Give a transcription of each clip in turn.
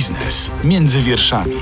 Biznes między wierszami.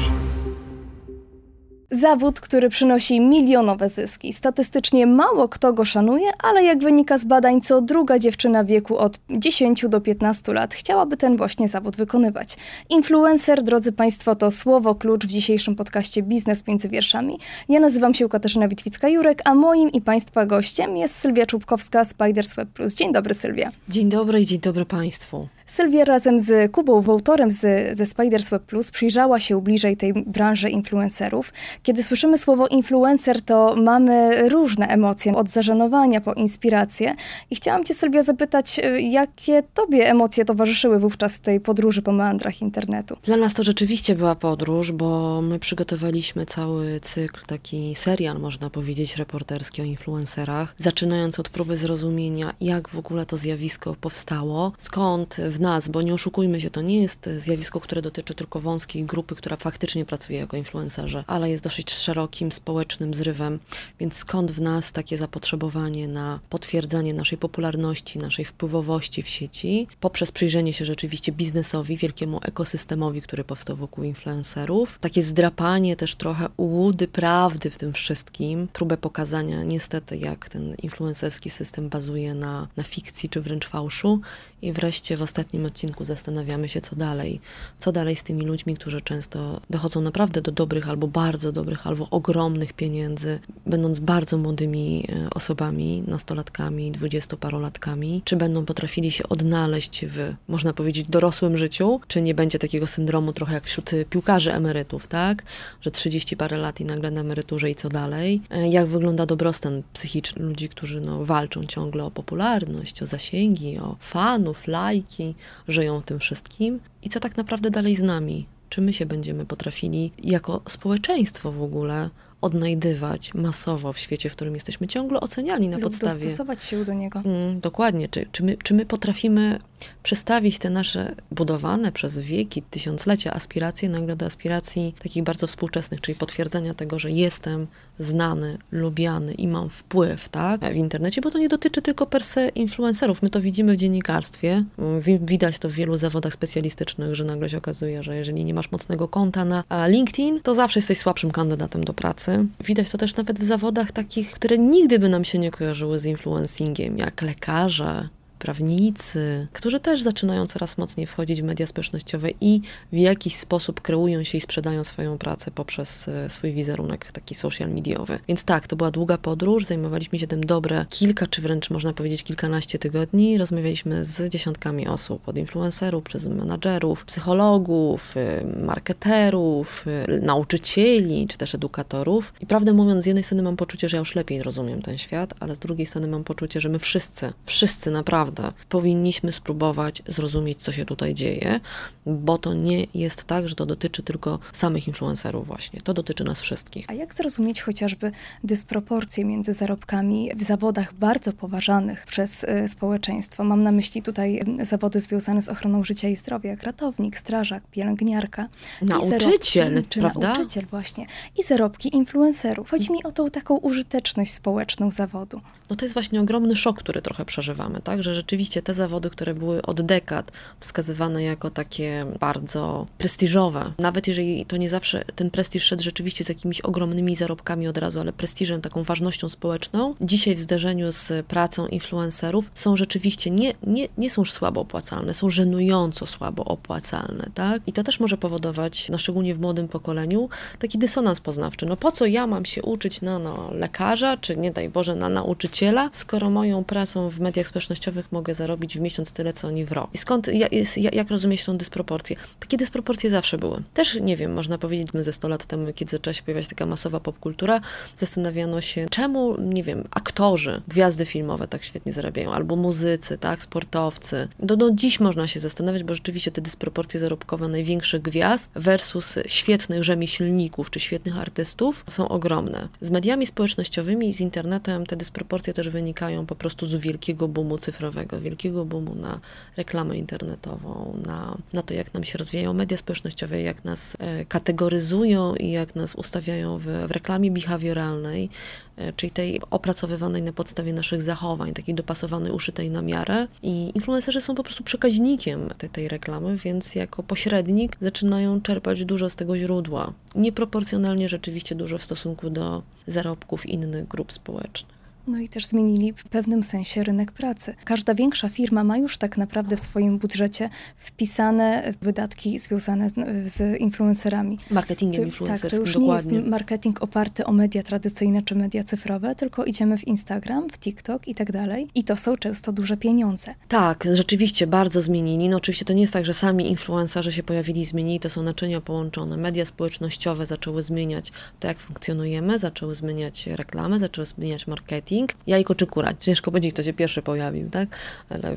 Zawód, który przynosi milionowe zyski. Statystycznie mało kto go szanuje, ale jak wynika z badań, co druga dziewczyna w wieku od 10 do 15 lat chciałaby ten właśnie zawód wykonywać. Influencer, drodzy Państwo, to słowo klucz w dzisiejszym podcaście Biznes między wierszami. Ja nazywam się Katarzyna Witwicka-Jurek, a moim i Państwa gościem jest Sylwia Czubkowska z Spiders Web Plus. Dzień dobry, Sylwia. Dzień dobry i dzień dobry Państwu. Sylwia razem z Kubą Wołtorem z, ze Spiders Web Plus przyjrzała się bliżej tej branży influencerów. Kiedy słyszymy słowo influencer, to mamy różne emocje, od zażenowania po inspirację. I chciałam Cię, Sylwia, zapytać, y, jakie Tobie emocje towarzyszyły wówczas w tej podróży po meandrach internetu? Dla nas to rzeczywiście była podróż, bo my przygotowaliśmy cały cykl, taki serial, można powiedzieć, reporterski o influencerach, zaczynając od próby zrozumienia, jak w ogóle to zjawisko powstało, skąd w nas, bo nie oszukujmy się, to nie jest zjawisko, które dotyczy tylko wąskiej grupy, która faktycznie pracuje jako influencerze, ale jest dosyć szerokim społecznym zrywem, więc skąd w nas takie zapotrzebowanie na potwierdzanie naszej popularności, naszej wpływowości w sieci, poprzez przyjrzenie się rzeczywiście biznesowi, wielkiemu ekosystemowi, który powstał wokół influencerów, takie zdrapanie też trochę ułudy prawdy w tym wszystkim, próbę pokazania niestety, jak ten influencerski system bazuje na, na fikcji czy wręcz fałszu i wreszcie w ostatnim odcinku zastanawiamy się, co dalej. Co dalej z tymi ludźmi, którzy często dochodzą naprawdę do dobrych albo bardzo dobrych, albo ogromnych pieniędzy, będąc bardzo młodymi e, osobami, nastolatkami, dwudziestoparolatkami. Czy będą potrafili się odnaleźć w, można powiedzieć, dorosłym życiu? Czy nie będzie takiego syndromu trochę jak wśród piłkarzy emerytów, tak? Że 30 parę lat i nagle na emeryturze i co dalej? E, jak wygląda dobrostan psychiczny ludzi, którzy no, walczą ciągle o popularność, o zasięgi, o fanów, lajki, żyją tym wszystkim? I co tak naprawdę dalej z nami? Czy my się będziemy potrafili jako społeczeństwo w ogóle odnajdywać masowo w świecie, w którym jesteśmy ciągle oceniani na Lub podstawie. dostosować się do niego. Mm, dokładnie. Czy, czy, my, czy my potrafimy przestawić te nasze budowane przez wieki, tysiąclecia aspiracje nagle do aspiracji takich bardzo współczesnych, czyli potwierdzenia tego, że jestem znany, lubiany i mam wpływ tak, w internecie, bo to nie dotyczy tylko per se influencerów. My to widzimy w dziennikarstwie. Mm, wi- Widać to w wielu zawodach specjalistycznych, że nagle się okazuje, że jeżeli nie masz mocnego konta na LinkedIn, to zawsze jesteś słabszym kandydatem do pracy. Widać to też nawet w zawodach takich, które nigdy by nam się nie kojarzyły z influencingiem, jak lekarze, prawnicy, którzy też zaczynają coraz mocniej wchodzić w media społecznościowe i w jakiś sposób kreują się i sprzedają swoją pracę poprzez e, swój wizerunek taki social mediowy. Więc tak, to była długa podróż, zajmowaliśmy się tym dobre kilka, czy wręcz można powiedzieć kilkanaście tygodni. Rozmawialiśmy z dziesiątkami osób, od influencerów, przez menadżerów, psychologów, y, marketerów, y, nauczycieli, czy też edukatorów. I prawdę mówiąc, z jednej strony mam poczucie, że ja już lepiej rozumiem ten świat, ale z drugiej strony mam poczucie, że my wszyscy, wszyscy naprawdę powinniśmy spróbować zrozumieć, co się tutaj dzieje, bo to nie jest tak, że to dotyczy tylko samych influencerów właśnie. To dotyczy nas wszystkich. A jak zrozumieć chociażby dysproporcje między zarobkami w zawodach bardzo poważanych przez y, społeczeństwo? Mam na myśli tutaj y, zawody związane z ochroną życia i zdrowia, jak ratownik, strażak, pielęgniarka. Nauczyciel, zarobki, czy prawda? nauczyciel właśnie. I zarobki influencerów. Chodzi mi o tą taką użyteczność społeczną zawodu. No to jest właśnie ogromny szok, który trochę przeżywamy, tak? Że rzeczywiście te zawody, które były od dekad wskazywane jako takie bardzo prestiżowe, nawet jeżeli to nie zawsze ten prestiż szedł rzeczywiście z jakimiś ogromnymi zarobkami od razu, ale prestiżem, taką ważnością społeczną, dzisiaj w zderzeniu z pracą influencerów są rzeczywiście nie, nie, nie są słabo opłacalne, są żenująco słabo opłacalne, tak? I to też może powodować, no szczególnie w młodym pokoleniu, taki dysonans poznawczy. No po co ja mam się uczyć na no, lekarza, czy nie daj Boże na nauczyciela, skoro moją pracą w mediach społecznościowych mogę zarobić w miesiąc tyle, co oni w rok. I skąd, ja- ja- jak rozumieć tą dysproporcję? Takie dysproporcje zawsze były. Też, nie wiem, można powiedzieć, ze 100 lat temu, kiedy zaczęła się pojawiać taka masowa popkultura, zastanawiano się, czemu, nie wiem, aktorzy, gwiazdy filmowe tak świetnie zarabiają, albo muzycy, tak, sportowcy. Do, do dziś można się zastanawiać, bo rzeczywiście te dysproporcje zarobkowe największych gwiazd versus świetnych rzemieślników czy świetnych artystów są ogromne. Z mediami społecznościowymi i z internetem te dysproporcje też wynikają po prostu z wielkiego boomu cyfrowego społecznościowego, wielkiego boomu na reklamę internetową, na, na to, jak nam się rozwijają media społecznościowe, jak nas e, kategoryzują i jak nas ustawiają w, w reklamie behawioralnej, e, czyli tej opracowywanej na podstawie naszych zachowań, takiej dopasowanej, uszytej na miarę. I influencerzy są po prostu przekaźnikiem tej, tej reklamy, więc jako pośrednik zaczynają czerpać dużo z tego źródła. Nieproporcjonalnie rzeczywiście dużo w stosunku do zarobków innych grup społecznych. No i też zmienili w pewnym sensie rynek pracy. Każda większa firma ma już tak naprawdę w swoim budżecie wpisane wydatki związane z, z influencerami. Marketingiem To- influencerskim, tak, to już dokładnie. nie jest marketing oparty o media tradycyjne czy media cyfrowe, tylko idziemy w Instagram, w TikTok i tak dalej. I to są często duże pieniądze. Tak, rzeczywiście bardzo zmienili. No oczywiście to nie jest tak, że sami influencerzy się pojawili i zmienili, to są naczynia połączone. Media społecznościowe zaczęły zmieniać to, jak funkcjonujemy, zaczęły zmieniać reklamę, zaczęły zmieniać marketing. Jajko czy kura? Ciężko powiedzieć, kto się pierwszy pojawił, tak? Ale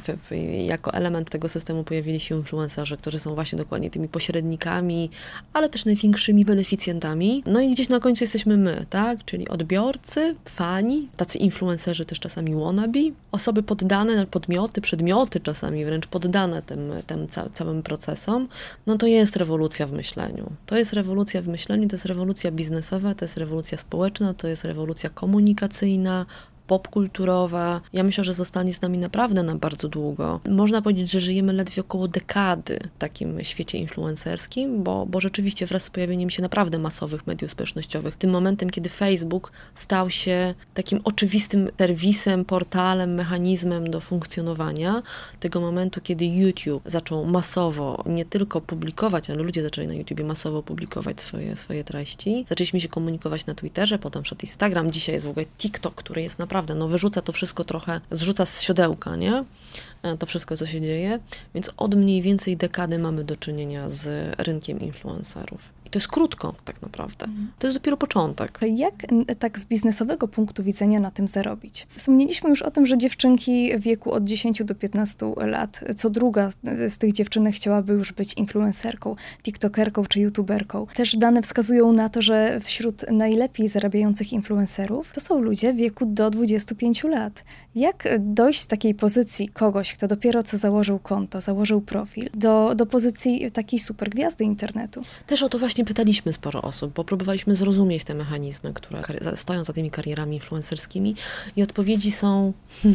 jako element tego systemu pojawili się influencerzy, którzy są właśnie dokładnie tymi pośrednikami, ale też największymi beneficjentami. No i gdzieś na końcu jesteśmy my, tak? Czyli odbiorcy, fani, tacy influencerzy też czasami wannabe, osoby poddane, podmioty, przedmioty czasami wręcz poddane tym, tym ca- całym procesom. No to jest rewolucja w myśleniu. To jest rewolucja w myśleniu, to jest rewolucja biznesowa, to jest rewolucja społeczna, to jest rewolucja komunikacyjna, popkulturowa. Ja myślę, że zostanie z nami naprawdę na bardzo długo. Można powiedzieć, że żyjemy ledwie około dekady w takim świecie influencerskim, bo, bo rzeczywiście wraz z pojawieniem się naprawdę masowych mediów społecznościowych, tym momentem, kiedy Facebook stał się takim oczywistym serwisem, portalem, mechanizmem do funkcjonowania, tego momentu, kiedy YouTube zaczął masowo nie tylko publikować, ale ludzie zaczęli na YouTube masowo publikować swoje, swoje treści. Zaczęliśmy się komunikować na Twitterze, potem wszedł Instagram, dzisiaj jest w ogóle TikTok, który jest naprawdę, no wyrzuca to wszystko trochę, zrzuca z siodełka, nie? E, To wszystko, co się dzieje. Więc od mniej więcej dekady mamy do czynienia z rynkiem influencerów. To jest krótko, tak naprawdę. To jest dopiero początek. Jak tak z biznesowego punktu widzenia na tym zarobić? Wspomnieliśmy już o tym, że dziewczynki w wieku od 10 do 15 lat, co druga z tych dziewczynek chciałaby już być influencerką, tiktokerką czy youtuberką. Też dane wskazują na to, że wśród najlepiej zarabiających influencerów to są ludzie w wieku do 25 lat. Jak dojść z takiej pozycji kogoś, kto dopiero co założył konto, założył profil, do, do pozycji takiej supergwiazdy internetu? Też o to właśnie pytaliśmy sporo osób, bo próbowaliśmy zrozumieć te mechanizmy, które stoją za tymi karierami influencerskimi i odpowiedzi są,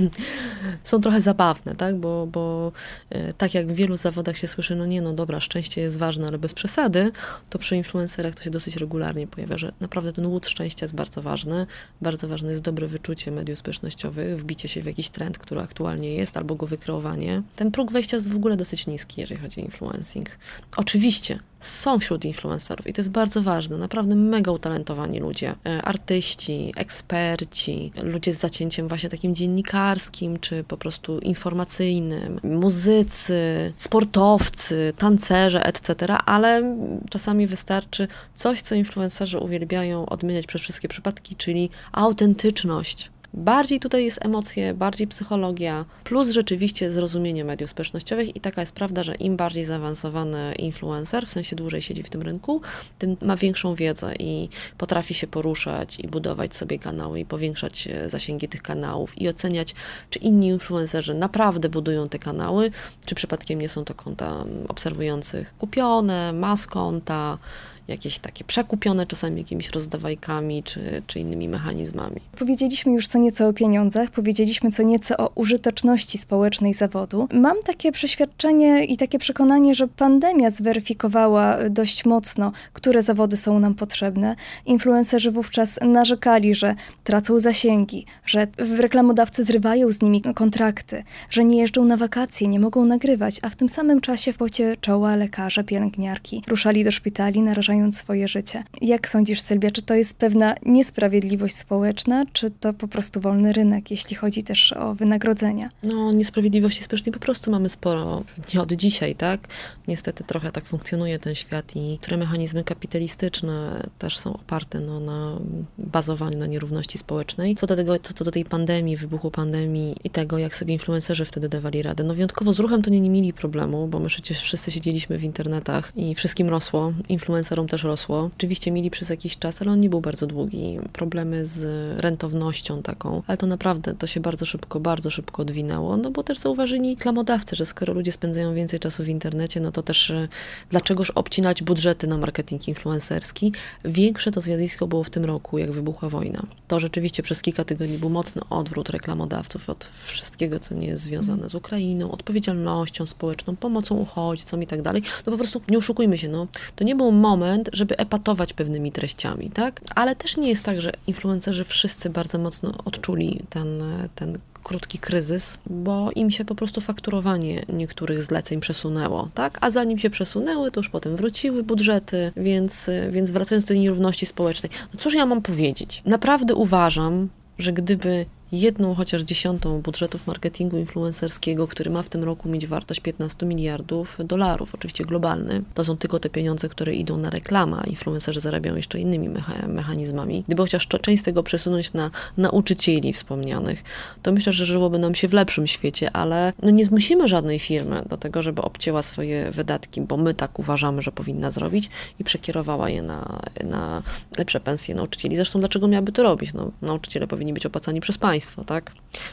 są trochę zabawne, tak? Bo, bo e, tak jak w wielu zawodach się słyszy, no nie, no dobra, szczęście jest ważne, ale bez przesady, to przy influencerach to się dosyć regularnie pojawia, że naprawdę ten łód szczęścia jest bardzo ważny. Bardzo ważne jest dobre wyczucie mediów społecznościowych, wbicie się w jakiś trend, który aktualnie jest, albo go wykreowanie. Ten próg wejścia jest w ogóle dosyć niski, jeżeli chodzi o influencing. Oczywiście są wśród influencerów i to jest bardzo ważne, naprawdę mega utalentowani ludzie, e, artyści, eksperci, ludzie z zacięciem właśnie takim dziennikarskim, czy po prostu informacyjnym, muzycy, sportowcy, tancerze, etc., ale czasami wystarczy coś, co influencerzy uwielbiają odmieniać przez wszystkie przypadki, czyli autentyczność. Bardziej tutaj jest emocje, bardziej psychologia, plus rzeczywiście zrozumienie mediów społecznościowych i taka jest prawda, że im bardziej zaawansowany influencer, w sensie dłużej siedzi w tym rynku, tym ma większą wiedzę i potrafi się poruszać i budować sobie kanały i powiększać e, zasięgi tych kanałów i oceniać, czy inni influencerzy naprawdę budują te kanały, czy przypadkiem nie są to konta mm, obserwujących. Kupione, mas konta, jakieś takie przekupione czasami jakimiś rozdawajkami czy, czy innymi mechanizmami. Powiedzieliśmy już co nieco o pieniądzach, powiedzieliśmy co nieco o użyteczności społecznej zawodu. Mam takie przeświadczenie i takie przekonanie, że pandemia zweryfikowała dość mocno, które zawody są nam potrzebne. Influencerzy wówczas narzekali, że tracą zasięgi, że reklamodawcy zrywają z nimi kontrakty, że nie jeżdżą na wakacje, nie mogą nagrywać, a w tym samym czasie w pocie czoła lekarze, pielęgniarki ruszali do szpitali, swoje życie. Jak sądzisz, Sylwia, czy to jest pewna niesprawiedliwość społeczna, czy to po prostu wolny rynek, jeśli chodzi też o wynagrodzenia? No, niesprawiedliwości społecznej po prostu mamy sporo. Nie od dzisiaj, tak? Niestety trochę tak funkcjonuje ten świat i które mechanizmy kapitalistyczne też są oparte no, na bazowaniu na nierówności społecznej. Co do tego, co do tej pandemii, wybuchu pandemii i tego, jak sobie influencerzy wtedy dawali radę. No wyjątkowo z ruchem to nie, nie mieli problemu, bo my przecież wszyscy siedzieliśmy w internetach i wszystkim rosło. Influencerom też rosło. Oczywiście mieli przez jakiś czas, ale on nie był bardzo długi. Problemy z rentownością taką, ale to naprawdę to się bardzo szybko, bardzo szybko odwinęło, no bo też zauważyli reklamodawcy, że skoro ludzie spędzają więcej czasu w internecie, no to też e, dlaczegoż obcinać budżety na marketing influencerski? Większe to zjawisko było w tym roku, jak wybuchła wojna. To rzeczywiście przez kilka tygodni był mocny odwrót reklamodawców od wszystkiego, co nie jest związane z Ukrainą, odpowiedzialnością społeczną, pomocą uchodźcom i tak dalej. No po prostu nie oszukujmy się, no to nie był moment, żeby epatować pewnymi treściami, tak? Ale też nie jest tak, że influencerzy wszyscy bardzo mocno odczuli ten, ten krótki kryzys, bo im się po prostu fakturowanie niektórych zleceń przesunęło, tak? A zanim się przesunęły, to już potem wróciły budżety, więc, więc wracając do tej nierówności społecznej, no cóż ja mam powiedzieć? Naprawdę uważam, że gdyby jedną chociaż dziesiątą budżetów marketingu influencerskiego, który ma w tym roku mieć wartość 15 miliardów dolarów, oczywiście globalny. To są tylko te pieniądze, które idą na reklamę, influencerzy zarabiają jeszcze innymi mecha mechanizmami. Gdyby chociaż część z tego przesunąć na nauczycieli wspomnianych, to myślę, że żyłoby nam się w lepszym świecie, ale no nie zmusimy żadnej firmy do tego, żeby obcięła swoje wydatki, bo my tak uważamy, że powinna zrobić i przekierowała je na, na lepsze pensje nauczycieli. Zresztą dlaczego miałaby to robić? No, nauczyciele powinni być opłacani przez państwo państwo, tak?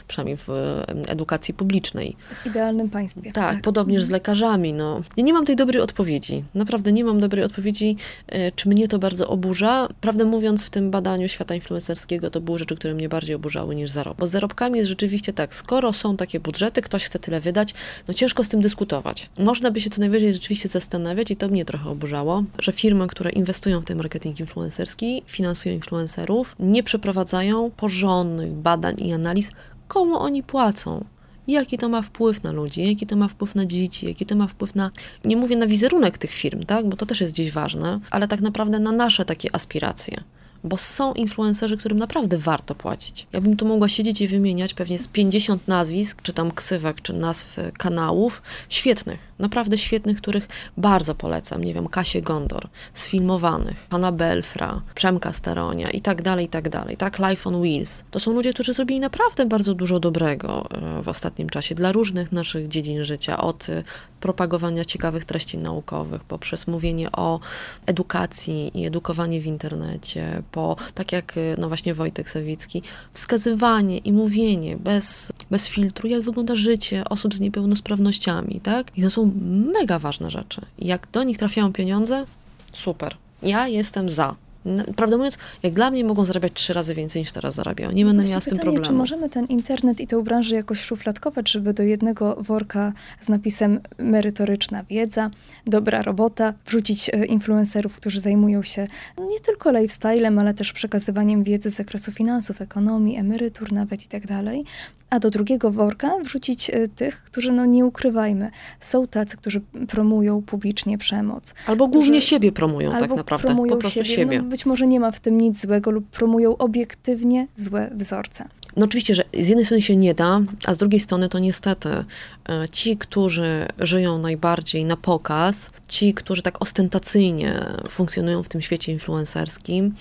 Przynajmniej w edukacji publicznej. W idealnym państwie. Tak, tak. podobnież z lekarzami. No. Ja nie mam tej dobrej odpowiedzi. Naprawdę nie mam dobrej odpowiedzi, e, czy mnie to bardzo oburza. Prawdę mówiąc, w tym badaniu świata influencerskiego to były rzeczy, które mnie bardziej oburzały niż zarobki. Bo z zarobkami jest rzeczywiście tak, skoro są takie budżety, ktoś chce tyle wydać, no ciężko z tym dyskutować. Można by się co najwyżej rzeczywiście zastanawiać i to mnie trochę oburzało, że firmy, które inwestują w ten marketing influencerski, finansują influencerów, nie przeprowadzają porządnych badań badań i analiz, komu oni płacą. Jaki to ma wpływ na ludzi, jaki to ma wpływ na dzieci, jaki to ma wpływ na, nie mówię na wizerunek tych firm, tak, bo to też jest gdzieś ważne, ale tak naprawdę na nasze takie aspiracje bo są influencerzy, którym naprawdę warto płacić. Ja bym tu mogła siedzieć i wymieniać pewnie z 50 nazwisk, czy tam ksywek, czy nazw kanałów, świetnych, naprawdę świetnych, których bardzo polecam. Nie wiem, Kasię Gondor, sfilmowanych, pana Belfra, Przemka Staronia i tak dalej, i tak dalej, tak? Life on Wheels. To są ludzie, którzy zrobili naprawdę bardzo dużo dobrego e, w ostatnim czasie dla różnych naszych dziedzin życia, od e, propagowania ciekawych treści naukowych, poprzez mówienie o edukacji i edukowanie w internecie, po, tak jak y, no właśnie Wojtek Sawicki, wskazywanie i mówienie bez, bez filtru, jak wygląda życie osób z niepełnosprawnościami, tak? I to są mega ważne rzeczy. Jak do nich trafiają pieniądze, super. Ja jestem za. Prawdę mówiąc, jak dla mnie mogą zarabiać trzy razy więcej niż teraz zarabiają. Nie będę miała z tym problemu. Czy możemy ten internet i tę branżę jakoś szufladkować, żeby do jednego worka z napisem merytoryczna wiedza, dobra robota, wrzucić e, influencerów, którzy zajmują się nie tylko lifestylem, ale też przekazywaniem wiedzy z zakresu finansów, ekonomii, emerytur nawet i tak dalej a do drugiego worka wrzucić e, tych, którzy, no nie ukrywajmy, są tacy, którzy promują publicznie przemoc. Albo głównie siebie promują tak naprawdę, promują po prostu siebie. siebie. No, być może nie ma w tym nic złego lub promują obiektywnie złe wzorce. No oczywiście, że z jednej strony się nie da, a z drugiej strony to niestety ci, którzy żyją najbardziej na pokaz, ci, którzy tak ostentacyjnie funkcjonują w tym świecie influencerskim,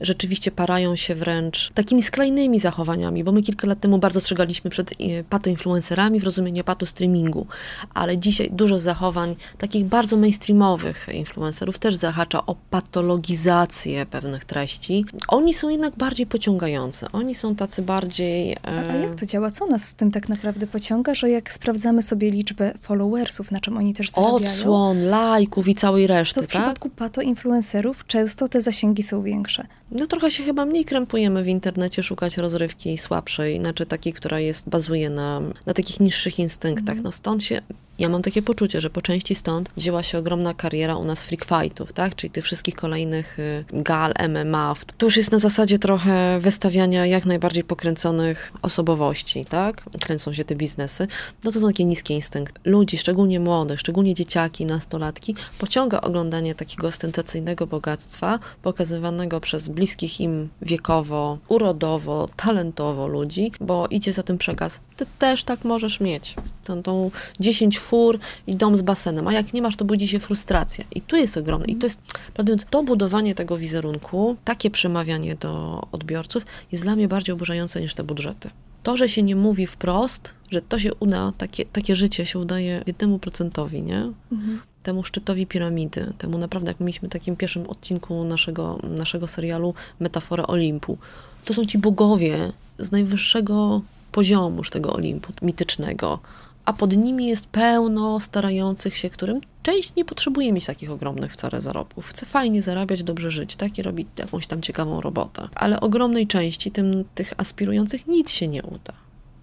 rzeczywiście parają się wręcz takimi skrajnymi zachowaniami, bo my kilka lat temu bardzo strzegaliśmy przed e, patoinfluencerami w rozumieniu patu streamingu, ale dzisiaj dużo zachowań takich bardzo mainstreamowych influencerów też zahacza o patologizację pewnych treści. Oni są jednak bardziej pociągający, oni są tacy bardziej... A, a jak to działa? Co nas w tym tak naprawdę pociąga, że jak sprawdzamy sobie liczbę followersów, na czym oni też zarabiają... Odsłon, lajków i całej reszty, to w tak? przypadku patoinfluencerów często te zasięgi są większe. No trochę się chyba mniej krępujemy w internecie szukać rozrywki słabszej, znaczy takiej, która jest, bazuje na, na takich niższych instynktach. Mm. No stąd się ja mam takie poczucie, że po części stąd wzięła się ogromna kariera u nas freak fightów, tak? Czyli tych wszystkich kolejnych y, gal, MMA. To już jest na zasadzie trochę wystawiania jak najbardziej pokręconych osobowości, tak? Kręcą się te biznesy. No to są takie niskie instynkty. Ludzi, szczególnie młodych, szczególnie dzieciaki, nastolatki, pociąga oglądanie takiego ostentacyjnego bogactwa pokazywanego przez bliskich im wiekowo, urodowo, talentowo ludzi, bo idzie za tym przekaz, ty też tak możesz mieć. Tą, tą 10 fur i dom z basenem, a jak nie masz, to budzi się frustracja. I tu jest ogromne. I to jest, prawdę to budowanie tego wizerunku, takie przemawianie do odbiorców jest dla mnie bardziej oburzające niż te budżety. To, że się nie mówi wprost, że to się uda, takie, takie życie się udaje jednemu procentowi, nie? Mhm. Temu szczytowi piramidy, temu naprawdę, jak mieliśmy w takim pierwszym odcinku naszego, naszego serialu metaforę Olimpu. To są ci bogowie z najwyższego poziomu już tego Olimpu mitycznego, a pod nimi jest pełno starających się, którym część nie potrzebuje mieć takich ogromnych wcale zarobków. Chce fajnie zarabiać, dobrze żyć, tak i robić jakąś tam ciekawą robotę. Ale ogromnej części tym, tych aspirujących nic się nie uda.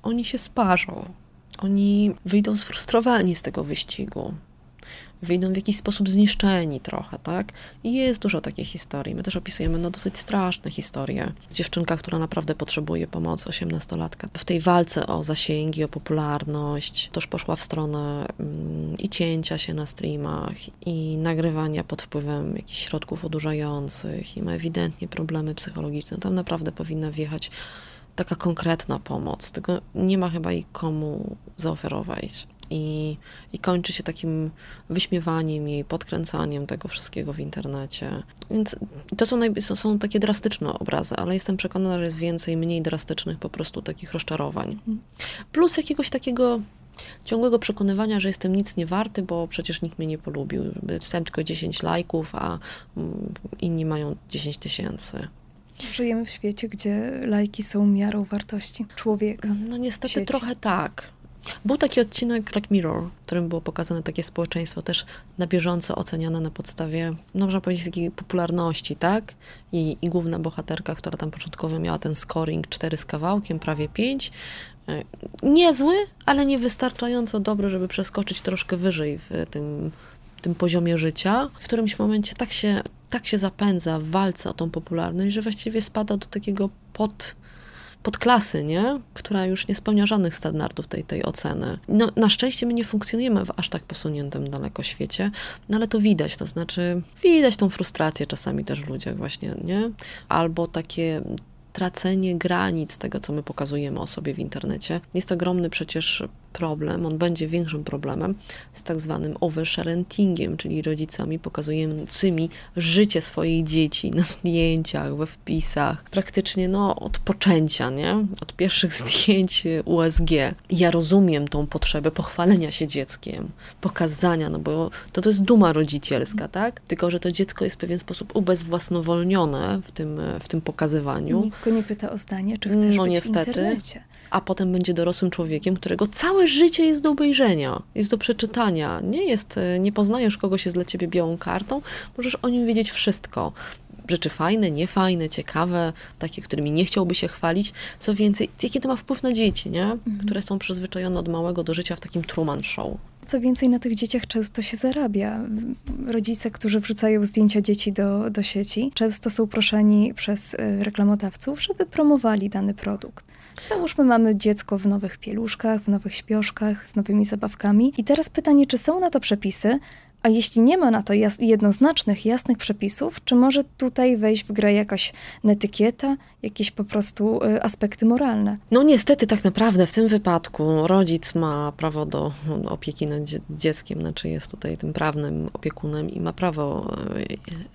Oni się sparzą. Oni wyjdą sfrustrowani z tego wyścigu wyjdą w jakiś sposób zniszczeni trochę, tak? I jest dużo takich historii. My też opisujemy no, dosyć straszne historie. Dziewczynka, która naprawdę potrzebuje pomocy, 18-latka. W tej walce o zasięgi, o popularność, toż poszła w stronę mm, i cięcia się na streamach, i nagrywania pod wpływem jakichś środków odurzających, i ma ewidentnie problemy psychologiczne. Tam naprawdę powinna wjechać taka konkretna pomoc. Tego nie ma chyba i komu zaoferować i, i kończy się takim wyśmiewaniem jej, podkręcaniem tego wszystkiego w internecie. Więc to są, naj, są takie drastyczne obrazy, ale jestem przekonana, że jest więcej mniej drastycznych po prostu takich rozczarowań. Mhm. Plus jakiegoś takiego ciągłego przekonywania, że jestem nic nie warty, bo przecież nikt mnie nie polubił. Dostałem tylko 10 lajków, a mm, inni mają 10 tysięcy. Żyjemy w świecie, gdzie lajki są miarą wartości człowieka. No niestety trochę tak. Był taki odcinek Black Mirror, w którym było pokazane takie społeczeństwo też na bieżąco oceniane na podstawie, no można powiedzieć, takiej popularności, tak? I, I główna bohaterka, która tam początkowo miała ten scoring 4 z kawałkiem, prawie 5, e, niezły, ale niewystarczająco dobry, żeby przeskoczyć troszkę wyżej w tym, tym poziomie życia. W którymś momencie tak się, tak się zapędza w walce o tą popularność, że właściwie spada do takiego pod podklasy, nie? która już nie spełnia żadnych standardów tej, tej oceny. No, na szczęście my nie funkcjonujemy w aż tak posuniętym daleko świecie, no ale to widać, to znaczy widać tą frustrację czasami też w ludziach właśnie, nie? Albo takie tracenie granic tego, co my pokazujemy o sobie w internecie. Jest ogromny przecież problem, on będzie większym problemem z tak zwanym oversharentingiem, czyli rodzicami pokazującymi życie swoich dzieci na zdjęciach, we wpisach, praktycznie no od poczęcia, nie? Od pierwszych zdjęć USG. Ja rozumiem tą potrzebę pochwalenia się dzieckiem, pokazania, no bo to, to jest duma rodzicielska, tak? Tylko, że to dziecko jest w pewien sposób ubezwłasnowolnione w tym, w tym pokazywaniu. Go nie pyta o zdanie, czy chcesz no, być niestety. w internecie a potem będzie dorosłym człowiekiem, którego całe życie jest do obejrzenia, jest do przeczytania. Nie jest, e, nie poznajesz kogoś, jest dla ciebie białą kartą, możesz o nim wiedzieć wszystko. Rzeczy fajne, niefajne, ciekawe, takie, którymi nie chciałby się chwalić. Co więcej, jaki to ma wpływ na dzieci, nie? Mhm. które są przyzwyczajone od małego do życia w takim Truman Show. Co więcej, na tych dzieciach często się zarabia. Rodzice, którzy wrzucają zdjęcia dzieci do, do sieci, często są proszeni przez e, reklamodawców, żeby promowali dany produkt. Załóżmy, mamy dziecko w nowych pieluszkach, w nowych śpioszkach, z nowymi zabawkami. I teraz pytanie, czy są na to przepisy, a jeśli nie ma na to jednoznacznych, jasnych przepisów, czy może tutaj wejść w grę jakaś netykieta, jakieś po prostu y, aspekty moralne? No niestety tak naprawdę w tym wypadku rodzic ma prawo do opieki nad dzieckiem, znaczy jest tutaj tym prawnym opiekunem i ma prawo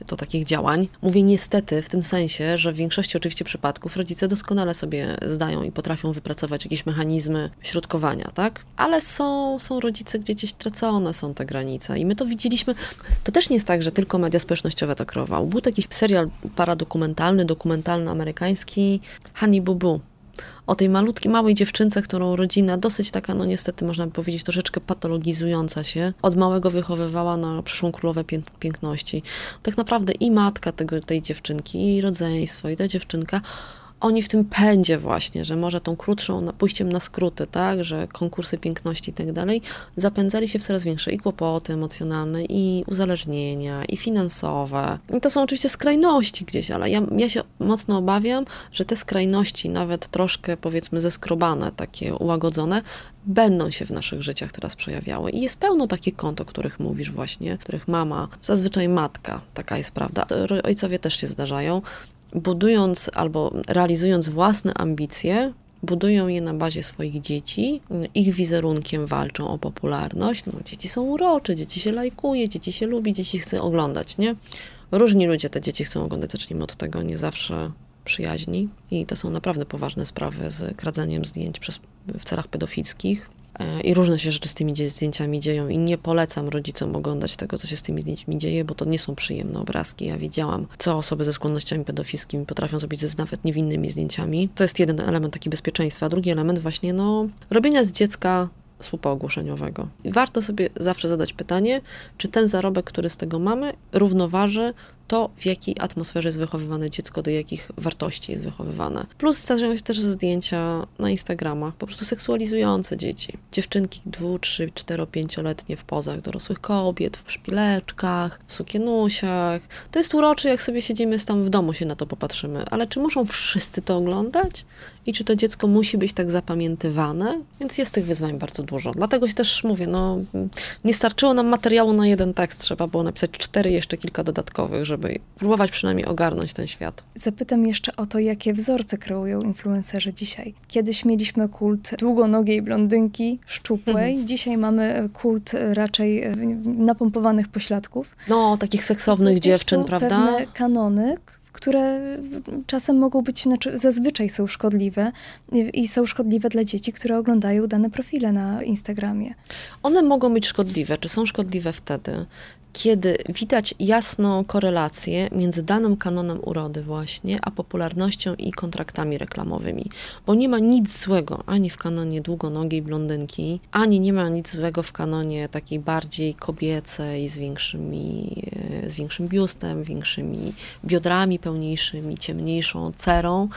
y, do takich działań. Mówię niestety w tym sensie, że w większości oczywiście przypadków rodzice doskonale sobie zdają i potrafią wypracować jakieś mechanizmy środkowania, tak? Ale są, są rodzice, gdzie gdzieś tracone są te granice i my to widzieliśmy. To też nie jest tak, że tylko media społecznościowe to kreowały. Był taki serial paradokumentalny, dokumentalny amerykański, Honey Boo Boo. O tej malutkiej, małej dziewczynce, którą rodzina dosyć taka, no niestety można by powiedzieć, troszeczkę patologizująca się, od małego wychowywała na przyszłą królowę piękności. Tak naprawdę i matka tego, tej dziewczynki, i rodzeństwo, i ta dziewczynka oni w tym pędzie właśnie, że może tą krótszą, pójściem na skróty, tak, że konkursy piękności i tak dalej, zapędzali się w coraz większe i kłopoty emocjonalne, i uzależnienia, i finansowe. I to są oczywiście skrajności gdzieś, ale ja, ja się mocno obawiam, że te skrajności, nawet troszkę powiedzmy zeskrobane, takie ułagodzone, będą się w naszych życiach teraz przejawiały. I jest pełno takich kont, o których mówisz właśnie, których mama, zazwyczaj matka, taka jest prawda. Ojcowie też się zdarzają, budując albo realizując własne ambicje, budują je na bazie swoich dzieci, ich wizerunkiem walczą o popularność. No, dzieci są urocze, dzieci się lajkuje, dzieci się lubi, dzieci chce oglądać, nie? Różni ludzie te dzieci chcą oglądać, zacznijmy od tego, nie zawsze przyjaźni i to są naprawdę poważne sprawy z kradzeniem zdjęć przez, w celach pedofilskich. E, I różne się rzeczy z tymi zdjęciami dzieją i nie polecam rodzicom oglądać tego, co się z tymi zdjęciami dzieje, bo to nie są przyjemne obrazki. Ja widziałam, co osoby ze skłonnościami pedofilskimi potrafią zrobić ze nawet niewinnymi zdjęciami. To jest jeden element taki bezpieczeństwa. Drugi element właśnie, no, robienia z dziecka słupa ogłoszeniowego. I warto sobie zawsze zadać pytanie, czy ten zarobek, który z tego mamy, równoważy to, w jakiej atmosferze jest wychowywane dziecko, do jakich wartości jest wychowywane. Plus zdarzają się też zdjęcia na Instagramach, po prostu seksualizujące dzieci. Dziewczynki dwu, trzy, cztero, pięcioletnie w pozach dorosłych kobiet, w szpileczkach, w sukienusiach. To jest urocze, jak sobie siedzimy tam w domu, się na to popatrzymy. Ale czy muszą wszyscy to oglądać? I czy to dziecko musi być tak zapamiętywane? Więc jest tych wyzwań bardzo dużo. Dlatego się też mówię, no nie starczyło nam materiału na jeden tekst, trzeba było napisać cztery, jeszcze kilka dodatkowych, żeby żeby próbować przynajmniej ogarnąć ten świat. Zapytam jeszcze o to, jakie wzorce kreują influencerzy dzisiaj. Kiedyś mieliśmy kult długonogiej blondynki, szczupłej. Mhm. Dzisiaj mamy kult raczej napompowanych pośladków. No, takich seksownych dziewczyn, prawda? Pewne kanony, które czasem mogą być, znaczy zazwyczaj są szkodliwe i są szkodliwe dla dzieci, które oglądają dane profile na Instagramie. One mogą być szkodliwe. Czy są szkodliwe wtedy, kiedy widać jasną korelację między danym kanonem urody właśnie, a popularnością i kontraktami reklamowymi. Bo nie ma nic złego ani w kanonie długonogiej blondynki, ani nie ma nic złego w kanonie takiej bardziej kobiecej, z, większymi, z większym biustem, większymi biodrami pełniejszymi, ciemniejszą cerą,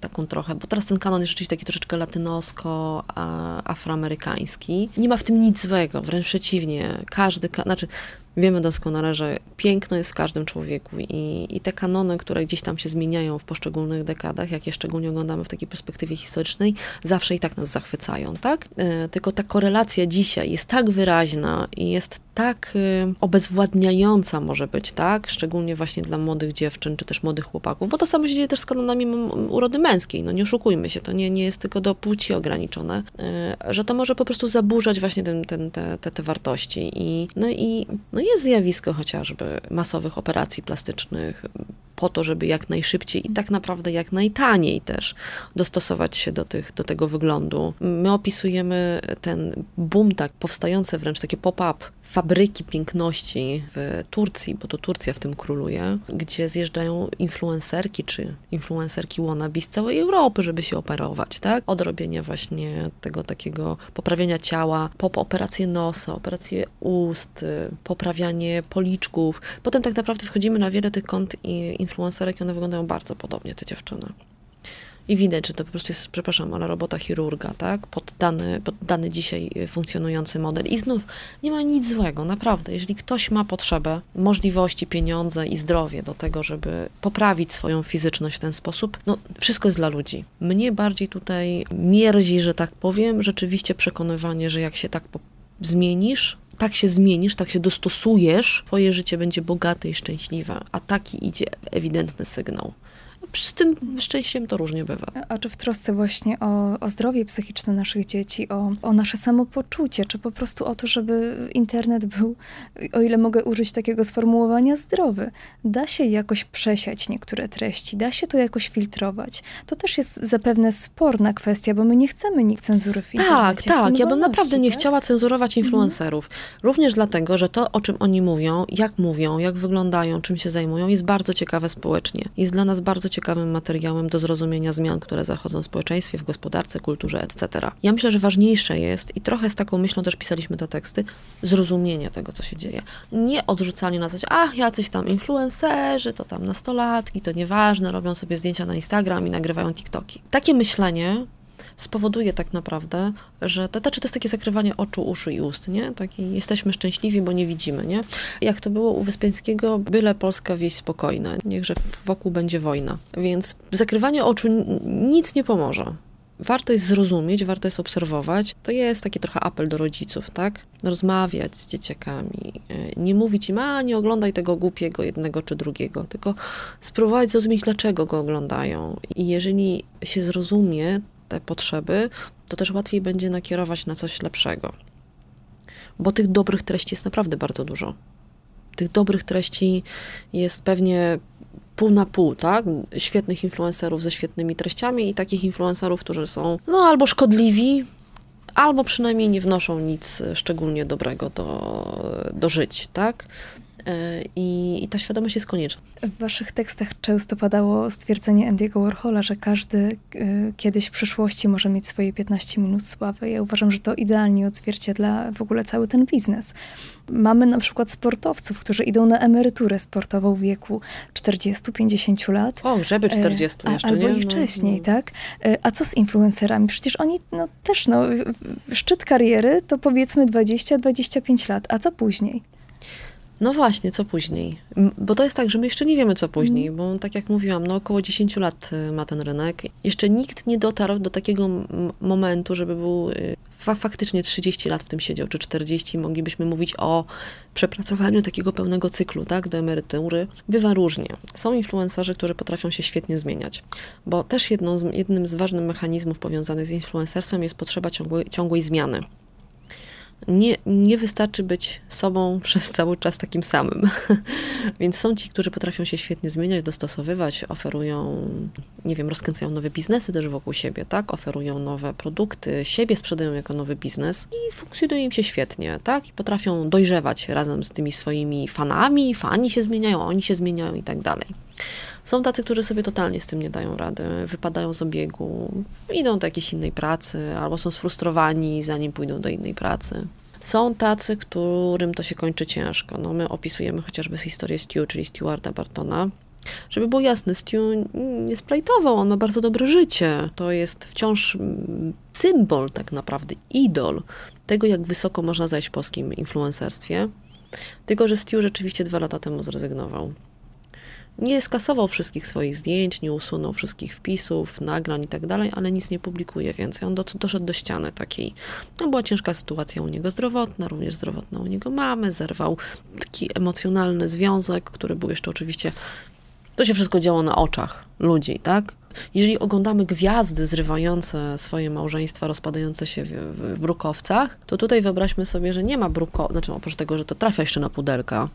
taką trochę, bo teraz ten kanon jest rzeczywiście taki troszeczkę latynosko-afroamerykański. Nie ma w tym nic złego, wręcz przeciwnie. Każdy, znaczy Wiemy doskonale, że piękno jest w każdym człowieku i, i te kanony, które gdzieś tam się zmieniają w poszczególnych dekadach, jak je szczególnie oglądamy w takiej perspektywie historycznej, zawsze i tak nas zachwycają, tak? E, tylko ta korelacja dzisiaj jest tak wyraźna i jest tak y, obezwładniająca może być, tak? Szczególnie właśnie dla młodych dziewczyn, czy też młodych chłopaków, bo to samo się dzieje też z kanonami urody męskiej, no nie oszukujmy się, to nie, nie jest tylko do płci ograniczone, y, że to może po prostu zaburzać właśnie ten, ten, te, te, te wartości i no i no jest zjawisko chociażby masowych operacji plastycznych, po to, żeby jak najszybciej i tak naprawdę jak najtaniej też dostosować się do, tych, do tego wyglądu. My opisujemy ten boom, tak powstające wręcz takie pop-up fabryki piękności w Turcji, bo to Turcja w tym króluje, gdzie zjeżdżają influencerki czy influencerki wannabe z całej Europy, żeby się operować, tak? Od robienia właśnie tego takiego poprawienia ciała, po operację nosa, operację ust, poprawianie policzków. Potem tak naprawdę wchodzimy na wiele tych kont influencerek i one wyglądają bardzo podobnie, te dziewczyny. I widać, że to po prostu jest, przepraszam, ale robota chirurga, tak? Poddany, poddany dzisiaj funkcjonujący model. I znów nie ma nic złego, naprawdę. Jeżeli ktoś ma potrzebę, możliwości, pieniądze i zdrowie do tego, żeby poprawić swoją fizyczność w ten sposób, no wszystko jest dla ludzi. Mnie bardziej tutaj mierzi, że tak powiem, rzeczywiście przekonywanie, że jak się tak zmienisz, tak się zmienisz, tak się dostosujesz, twoje życie będzie bogate i szczęśliwe, a taki idzie ewidentny sygnał z tym szczęściem to różnie bywa. A czy w trosce właśnie o, o zdrowie psychiczne naszych dzieci, o, o nasze samopoczucie, czy po prostu o to, żeby internet był, o ile mogę użyć takiego sformułowania, zdrowy, da się jakoś przesiać niektóre treści, da się to jakoś filtrować. To też jest zapewne sporna kwestia, bo my nie chcemy nikt cenzury w internecie. Tak, tak. Ja bym naprawdę nie tak? chciała cenzurować mhm. influencerów. Mhm. Również dlatego, że to, o czym oni mówią, jak mówią, jak wyglądają, czym się zajmują, jest bardzo ciekawe społecznie. Jest dla nas bardzo ciekawym materiałem do zrozumienia zmian, które zachodzą w społeczeństwie, w gospodarce, kulturze, etc. Ja myślę, że ważniejsze jest, i trochę z taką myślą też pisaliśmy te teksty, zrozumienie tego, co się dzieje. Nie odrzucanie na zasadzie, ach, jacyś tam influencerzy, to tam nastolatki, to nieważne, robią sobie zdjęcia na Instagram i nagrywają TikToki. Takie myślenie spowoduje tak naprawdę, że to, to, to jest takie zakrywanie oczu, uszu i ust, nie? Taki jesteśmy szczęśliwi, bo nie widzimy, nie? Jak to było u Wyspiańskiego, byle Polska wieś spokojna, niechże wokół będzie wojna. Więc zakrywanie oczu nic nie pomoże warto jest zrozumieć, warto jest obserwować. To jest taki trochę apel do rodziców, tak? Rozmawiać z dzieciakami, e, nie mówić im, a nie oglądaj tego głupiego jednego czy drugiego, tylko spróbować zrozumieć, dlaczego go oglądają. I jeżeli się zrozumie, te potrzeby, to też łatwiej będzie nakierować na coś lepszego. Bo tych dobrych treści jest naprawdę bardzo dużo. Tych dobrych treści jest pewnie pół na pół, tak? Świetnych influencerów ze świetnymi treściami i takich influencerów, którzy są no albo szkodliwi, albo przynajmniej nie wnoszą nic szczególnie dobrego do, do żyć, tak? E, I, I, ta świadomość jest konieczna. W waszych tekstach często padało stwierdzenie Andy'ego Warhola, że każdy y, kiedyś w przyszłości może mieć swoje 15 minut sławy. Ja uważam, że to idealnie odzwierciedla w ogóle cały ten biznes. Mamy na przykład sportowców, którzy idą na emeryturę sportową w wieku 40-50 lat. O, żeby 40 e, jeszcze, Albo nie? i wcześniej, no. tak? E, a co z influencerami? Przecież oni no, też, no, szczyt kariery to powiedzmy 20-25 lat, a co później? No właśnie, co później? Bo to jest tak, że my jeszcze nie wiemy, co później, mm. bo tak jak mówiłam, no około 10 lat y, ma ten rynek. Jeszcze nikt nie dotarł do takiego momentu, żeby był y, fa faktycznie 30 lat w tym siedział, czy 40. Moglibyśmy mówić o przepracowaniu takiego pełnego cyklu, tak, do emerytury. Bywa różnie. Są influencerzy, którzy potrafią się świetnie zmieniać, bo też z, jednym z ważnych mechanizmów powiązanych z influencerstwem jest potrzeba ciągłej, ciągłej zmiany nie, nie wystarczy być sobą przez cały czas takim samym. Więc są ci, którzy potrafią się świetnie zmieniać, dostosowywać, oferują, nie wiem, rozkręcają nowe biznesy też wokół siebie, tak? Oferują nowe produkty, siebie sprzedają jako nowy biznes i funkcjonuje im się świetnie, tak? I potrafią dojrzewać razem z tymi swoimi fanami, fani się zmieniają, oni się zmieniają i tak dalej. Są tacy, którzy sobie totalnie z tym nie dają rady, wypadają z obiegu, idą do jakiejś innej pracy, albo są sfrustrowani, zanim pójdą do innej pracy. Są tacy, którym to się kończy ciężko. No, my opisujemy chociażby historię Stu, czyli Stewarda Bartona. Żeby było jasne, Stu nie splajtował, on ma bardzo dobre życie. To jest wciąż symbol tak naprawdę, idol tego, jak wysoko można zajść w polskim influencerstwie. Tylko, że Stu rzeczywiście dwa lata temu zrezygnował nie skasował wszystkich swoich zdjęć, nie usunął wszystkich wpisów, nagrań i tak dalej, ale nic nie publikuje więcej. On do, doszedł do ściany takiej. No, była ciężka sytuacja u niego zdrowotna, również zdrowotna u niego mamy, zerwał taki emocjonalny związek, który był jeszcze oczywiście to się wszystko działo na oczach ludzi, tak? Jeżeli oglądamy gwiazdy zrywające swoje małżeństwa, rozpadające się w, w, brukowcach, to tutaj wyobraźmy sobie, że nie ma bruko, znaczy oprócz tego, że to trafia jeszcze na puderka,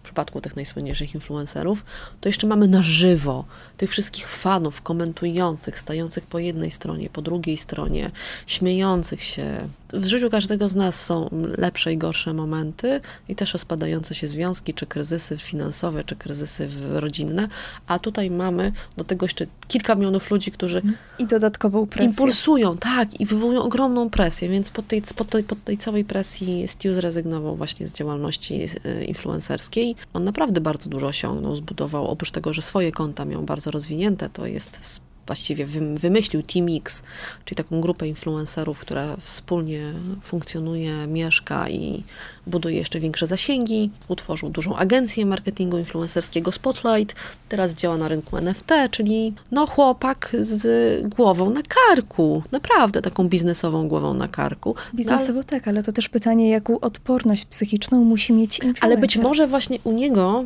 w przypadku tych najsłynniejszych influencerów, to jeszcze mamy na żywo tych wszystkich fanów komentujących, stających po jednej stronie, po drugiej stronie, śmiejących się. W życiu każdego z nas są lepsze i gorsze momenty i też rozpadające się związki, czy kryzysy finansowe, czy kryzysy rodzinne, a tutaj mamy do tego jeszcze kilka milionów ludzi, którzy i dodatkową presję. impulsują, tak, i wywołują ogromną presję, więc pod tej, pod tej, pod tej całej presji Stu zrezygnował właśnie z działalności e, influencerskiej. On naprawdę bardzo dużo osiągnął, zbudował, oprócz tego, że swoje konta miał bardzo rozwinięte, to jest właściwie wymyślił Team X, czyli taką grupę influencerów, która wspólnie funkcjonuje, mieszka i buduje jeszcze większe zasięgi. Utworzył dużą agencję marketingu influencerskiego Spotlight. Teraz działa na rynku NFT, czyli no chłopak z głową na karku. Naprawdę taką biznesową głową na karku. Biznesowo no, tak, ale to też pytanie, jaką odporność psychiczną musi mieć influencer. Ale być może właśnie u niego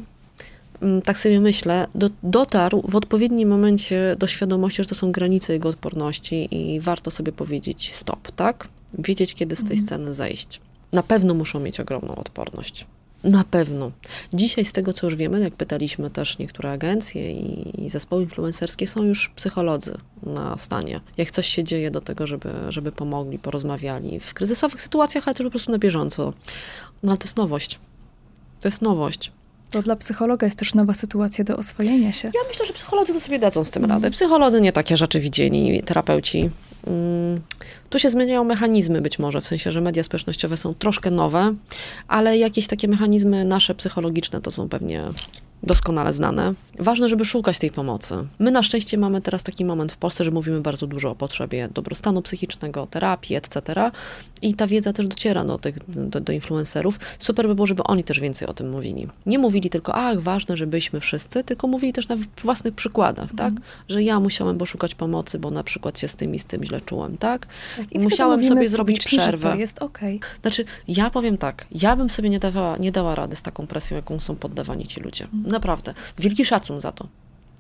tak sobie myślę, do, dotarł w odpowiednim momencie do świadomości, że to są granice jego odporności i warto sobie powiedzieć stop, tak? Wiedzieć, kiedy z tej mhm. sceny zejść. Na pewno muszą mieć ogromną odporność. Na pewno. Dzisiaj z tego, co już wiemy, jak pytaliśmy też niektóre agencje i, i zespoły influencerskie, są już psycholodzy na stanie. Jak coś się dzieje do tego, żeby, żeby pomogli, porozmawiali. W kryzysowych sytuacjach, ale też po prostu na bieżąco. No ale to jest nowość. To jest nowość. To dla psychologa jest też nowa sytuacja do oswojenia się. Ja myślę, że psycholodzy to sobie dadzą z tym radę. Psycholodzy nie takie rzeczy widzieli, terapeuci. Mm, tu się zmieniają mechanizmy być może, w sensie, że media społecznościowe są troszkę nowe, ale jakieś takie mechanizmy nasze psychologiczne to są pewnie doskonale znane. Ważne, żeby szukać tej pomocy. My na szczęście mamy teraz taki moment w Polsce, że mówimy bardzo dużo o potrzebie dobrostanu psychicznego, terapii, etc. I ta wiedza też dociera do, tych, do, do influencerów. Super by było, żeby oni też więcej o tym mówili. Nie mówili tylko, ach, ważne, żebyśmy wszyscy, tylko mówili też na własnych przykładach, tak? Mhm. Że ja musiałem poszukać pomocy, bo na przykład się z tym i z tym źle czułem, tak? tak I, musiałem sobie zrobić przerwę. to jest okej. Okay. Znaczy, ja powiem tak, ja bym sobie nie dawała, nie dała rady z taką presją, jaką są poddawani ci ludzie. Mhm. Naprawdę. Wielki szacun za to.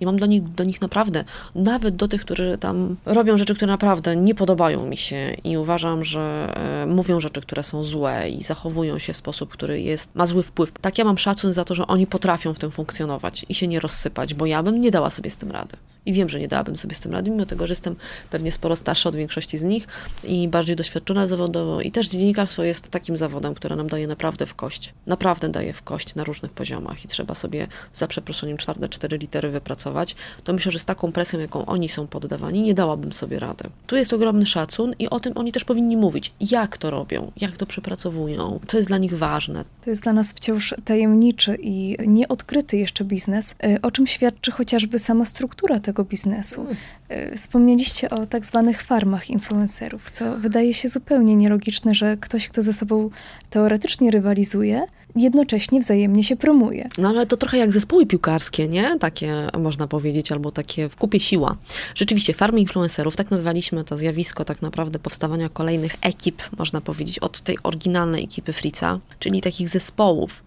I mam do nich, do nich naprawdę, nawet do tych, którzy tam robią rzeczy, które naprawdę nie podobają mi się i uważam, że e, mówią rzeczy, które są złe i zachowują się w sposób, który jest, ma zły wpływ. Tak ja mam szacun za to, że oni potrafią w tym funkcjonować i się nie rozsypać, bo ja bym nie dała sobie z tym rady. I wiem, że nie dałabym sobie z tym rady, mimo tego, że jestem pewnie sporo starsza od większości z nich i bardziej doświadczona zawodowo. I też dziennikarstwo jest takim zawodem, które nam daje naprawdę w kość. Naprawdę daje w kość na różnych poziomach i trzeba sobie za przeproszeniem czwarte cztery litery wypracować. To myślę, że z taką presją, jaką oni są poddawani, nie dałabym sobie rady. Tu jest ogromny szacun i o tym oni też powinni mówić. Jak to robią, jak to przepracowują, co jest dla nich ważne. To jest dla nas wciąż tajemniczy i nieodkryty jeszcze biznes, y, o czym świadczy chociażby sama struktura tego biznesu. Y, Wspomnieliście o tak zwanych farmach influencerów, co wydaje się zupełnie nielogiczne, że ktoś, kto ze sobą teoretycznie rywalizuje, jednocześnie wzajemnie się promuje. No ale to trochę jak zespoły piłkarskie, nie? Takie można powiedzieć, albo takie w kupie siła. Rzeczywiście, farmy influencerów, tak nazwaliśmy to zjawisko tak naprawdę powstawania kolejnych ekip, można powiedzieć, od tej oryginalnej ekipy Frica, czyli takich zespołów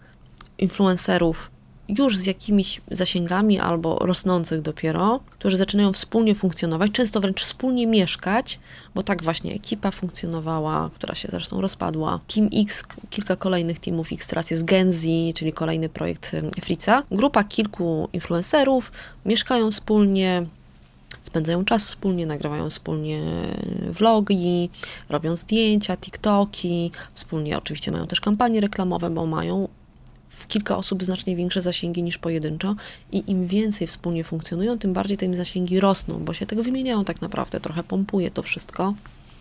influencerów już z jakimiś zasięgami albo rosnących dopiero, którzy zaczynają wspólnie funkcjonować, często wręcz wspólnie mieszkać, bo tak właśnie ekipa funkcjonowała, która się zresztą rozpadła. Team X, kilka kolejnych teamów X, teraz jest Genzi, czyli kolejny projekt Frica. Grupa kilku influencerów, mieszkają wspólnie, spędzają czas wspólnie, nagrywają wspólnie vlogi, robią zdjęcia, TikToki, wspólnie oczywiście mają też kampanie reklamowe, bo mają w kilka osób znacznie większe zasięgi niż pojedynczo i im więcej wspólnie funkcjonują, tym bardziej te im zasięgi rosną, bo się tego wymieniają tak naprawdę, trochę pompuje to wszystko.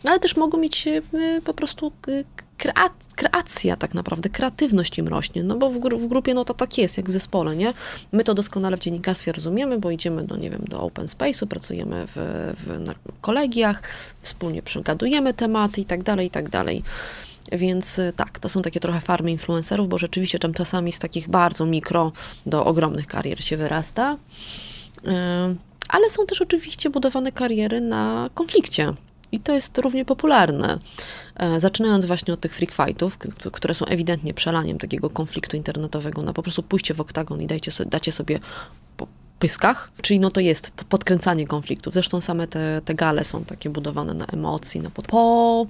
No, ale też mogą mieć y, po prostu krea- kreacja tak naprawdę, kreatywność im rośnie, no bo w, gru- w grupie no to tak jest, jak w zespole, nie? My to doskonale w dziennikarstwie rozumiemy, bo idziemy do, nie wiem, do open space'u, pracujemy w, w, na kolegiach, wspólnie przegadujemy tematy i tak dalej, i tak dalej. Więc y, tak, to są takie trochę farmy influencerów, bo rzeczywiście tam czasami z takich bardzo mikro do ogromnych karier się wyrasta. Yy, Ale są też oczywiście budowane kariery na konflikcie. I to jest równie popularne. E, Zaczynając właśnie od tych freak fightów, które są ewidentnie przelaniem takiego konfliktu internetowego, na po prostu pójście w oktagon i dajcie dacie sobie pyskach, czyli no to jest podkręcanie konfliktów. Zresztą same te, te gale są takie budowane na emocji, na pod... Po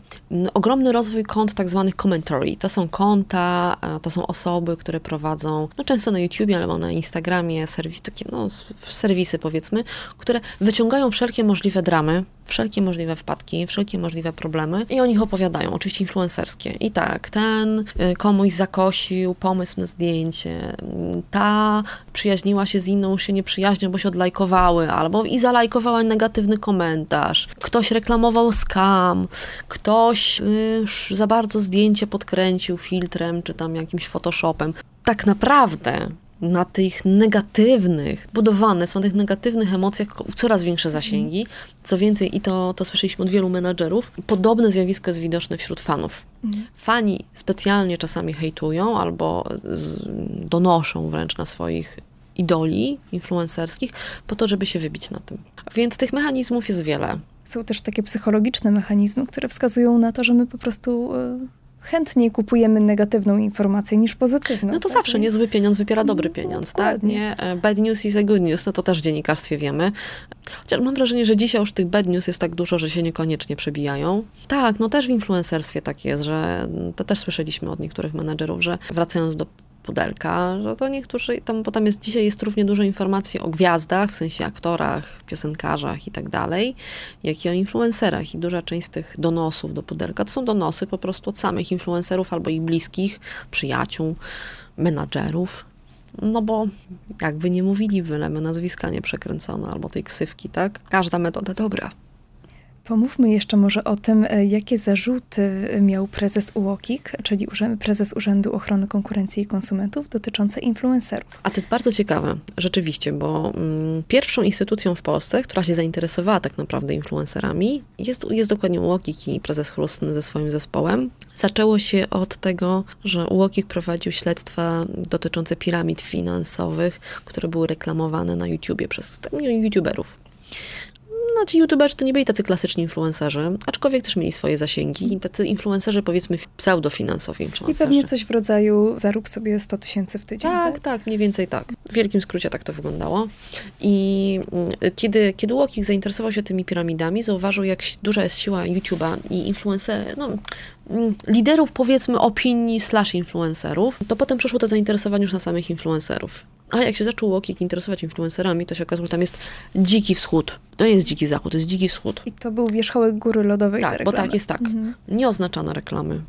ogromny rozwój kont tak zwanych commentary. To są konta, to są osoby, które prowadzą, no często na YouTubie albo na Instagramie, serwis, takie no serwisy powiedzmy, które wyciągają wszelkie możliwe dramy, wszelkie możliwe wpadki, wszelkie możliwe problemy i o nich opowiadają, oczywiście influencerskie. I tak, ten y, komuś zakosił pomysł na zdjęcie, ta przyjaźniła się z inną, się nie przyjaźnią, bo się odlajkowały, albo i zalajkowała negatywny komentarz. Ktoś reklamował scam, ktoś y, sz- za bardzo zdjęcie podkręcił filtrem, czy tam jakimś photoshopem. Tak naprawdę na tych negatywnych, budowane są tych negatywnych emocjach coraz większe zasięgi. Co więcej, i to, to słyszeliśmy od wielu menadżerów, podobne zjawisko jest widoczne wśród fanów. Fani specjalnie czasami hejtują albo z, donoszą wręcz na swoich idoli influencerskich po to, żeby się wybić na tym. Więc tych mechanizmów jest wiele. Są też takie psychologiczne mechanizmy, które wskazują na to, że my po prostu y, chętniej kupujemy negatywną informację niż pozytywną. No to tak? zawsze niezły pieniądz wypiera dobry pieniądz, tak? dokładnie. Nie? E, Bad news is a good news, no to też w dziennikarstwie wiemy. Chociaż mam wrażenie, że dzisiaj już tych bad news jest tak dużo, że się niekoniecznie przebijają. Tak, no też w influencerstwie tak jest, że to też słyszeliśmy od niektórych menedżerów, że wracając do pudelka, że to niektórzy, tam, bo tam jest dzisiaj jest równie dużo informacji o gwiazdach, w sensie aktorach, piosenkarzach i tak dalej, jak i o influencerach. I duża część z tych donosów do pudelka to są donosy po prostu od samych influencerów albo ich bliskich, przyjaciół, menadżerów. No bo jakby nie mówili bylemy nazwiska nie przekręcone albo tej ksywki, tak? Każda metoda dobra. Pomówmy jeszcze może o tym, e, jakie zarzuty miał prezes UOKiK, czyli prezes Urzędu Ochrony Konkurencji i Konsumentów dotyczące influencerów. A to jest bardzo ciekawe, rzeczywiście, bo mm, pierwszą instytucją w Polsce, która się zainteresowała tak naprawdę influencerami, jest, jest dokładnie UOKiK i prezes Chrustny ze swoim zespołem. Zaczęło się od tego, że UOKiK prowadził śledztwa dotyczące piramid finansowych, które były reklamowane na YouTubie przez tam, youtuberów. No ci youtuberzy to nie byli tacy klasyczni influencerzy, aczkolwiek też mieli swoje zasięgi i tacy influencerzy powiedzmy pseudofinansowi I influencerzy. pewnie coś w rodzaju zarób sobie 100 tysięcy w tydzień. Tak, tak, mniej więcej tak. W wielkim skrócie tak to wyglądało. I mm, kiedy, kiedy Łokik zainteresował się tymi piramidami, zauważył, jak duża jest siła YouTube'a i influencer, no, mm, liderów powiedzmy opinii slash influencerów, to potem przeszło to zainteresowanie już na samych influencerów. A jak się zaczął Łokik interesować influencerami, to się okazało, że tam jest dziki wschód. To nie jest dziki zachód, to jest dziki wschód. I to był wierzchołek góry lodowej. Tak, bo tak, jest tak. Nie oznaczano reklamy,